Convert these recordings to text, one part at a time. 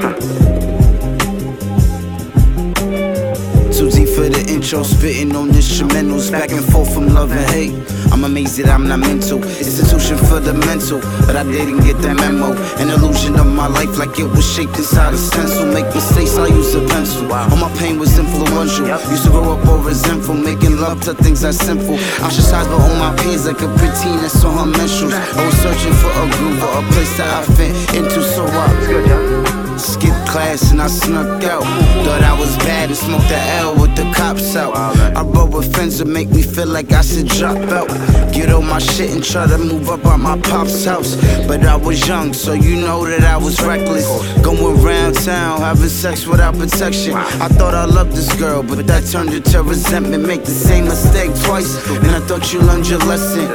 哈。Spitting on instrumentals, back and forth from love and hate. I'm amazed that I'm not mental, institution for the mental, but I didn't get the memo. An illusion of my life like it was shaped inside a stencil. Make mistakes, I use a pencil. All my pain was influential. Used to grow up all resentful, making love to things that simple. Ostracized by all my peers like a preteen that saw her menstruals. I was searching for a groove or a place that I fit into, so I skipped class and I snuck out. Thought I was bad and smoked the L with the cops out. I rode with friends that make me feel like I should drop out. Get on my shit and try to move up out my pop's house. But I was young, so you know that I was reckless. Going around town, having sex without protection. I thought I loved this girl, but that turned into resentment. Make the same mistake twice, and I thought you learned your lesson.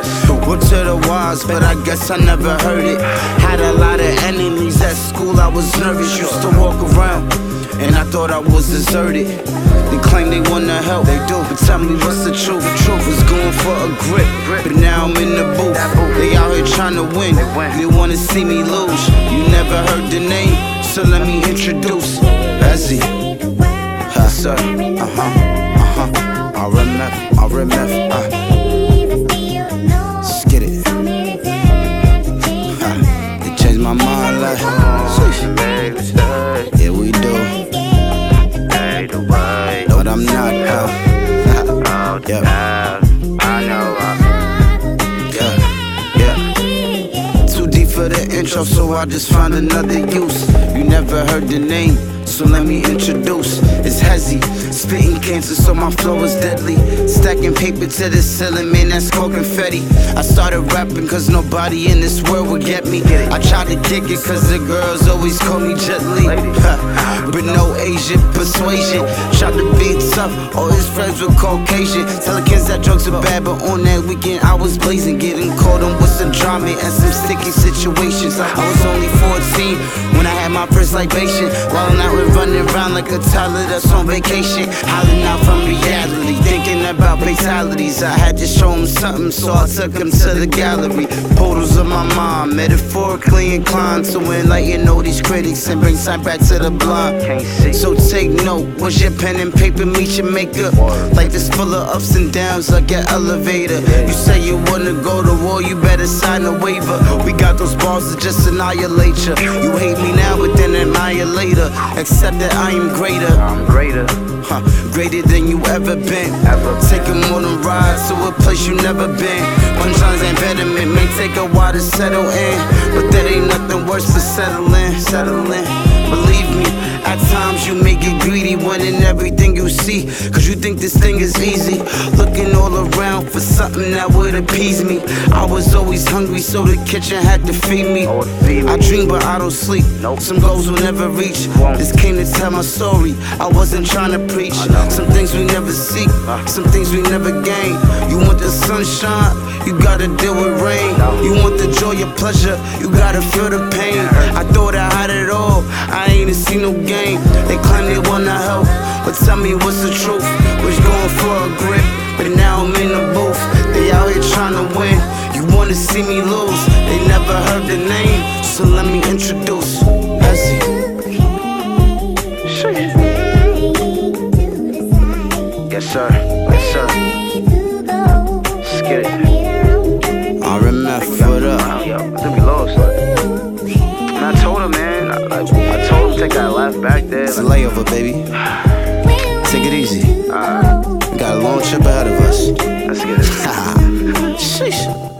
Went to the wise, but I guess I never heard it. Had a lot of enemies at school, I was nervous. Used to walk around, and I thought I was deserted. They claim they wanna help, they do, but tell me what's the truth. The truth is going for a grip, but now I'm in the booth. They out here trying to win, they wanna see me lose. You never heard the name, so let me introduce Hezzy. Ha, sir. Uh huh, uh huh. RMF, RMF, uh. Yeah. Uh, yeah, yeah. Too deep for the intro, so I just find another use. You never heard the name, so let me introduce. It's Hezzy, spitting cancer, so my flow is deadly. Stacking paper to the ceiling, man, that's called confetti. I started rapping cause nobody in this world would get me. I tried to kick it cause the girls always call me gently. but no Asian persuasion. Tried to be tough, all his friends were Caucasian. Telling kids that drugs are bad, but on that weekend I was blazing. Getting caught on with some drama and some sticky situations. I was only 14 when I had my first libation. While I was running around like a toddler that's on vacation. Howling out from reality, thinking about fatalities. I had to show him something, so I took him to the gallery. Portals of my mind, metaphorically inclined to enlighten all these critics and bring sight back to the blind. So take note, once your pen and paper meet your maker. Life is full of ups and downs like an elevator. You say you wanna go to war, you better sign a waiver. We got those balls to just annihilate you. You hate me now, but then admire later. Accept that I am greater. I'm greater. Huh, greater than you ever been. Ever. Taking more than rides to a place you never been. Punchlines and betterment may take a while to settle in, but that ain't nothing worse for settling. Settling. Believe me, at times you may get greedy, wanting everything you see. Cause you think this thing is easy. Looking all around for something that would appease me. I was always hungry, so the kitchen had to feed me. Oh. I dream, but I don't sleep. Some goals will never reach. This came to tell my story. I wasn't trying to preach. Some things we never seek, some things we never gain. You want the sunshine, you gotta deal with rain. You want the joy of pleasure, you gotta feel the pain. I thought I had it all, I ain't seen no game. They claim they wanna help, but tell me what's the truth. Was going for a grip, but now I'm in the booth. Out here trying to win. You wanna see me lose? They never heard the name, so let me introduce. Yes, sir. Yes, sir. Let's get it. RMF, what up? Yo, I think we lost. And I told him, man. I, I, I told him take that left back there. It's a layover, baby. Take it easy. uh, We got a long trip ahead of us. let's get it. 试一试。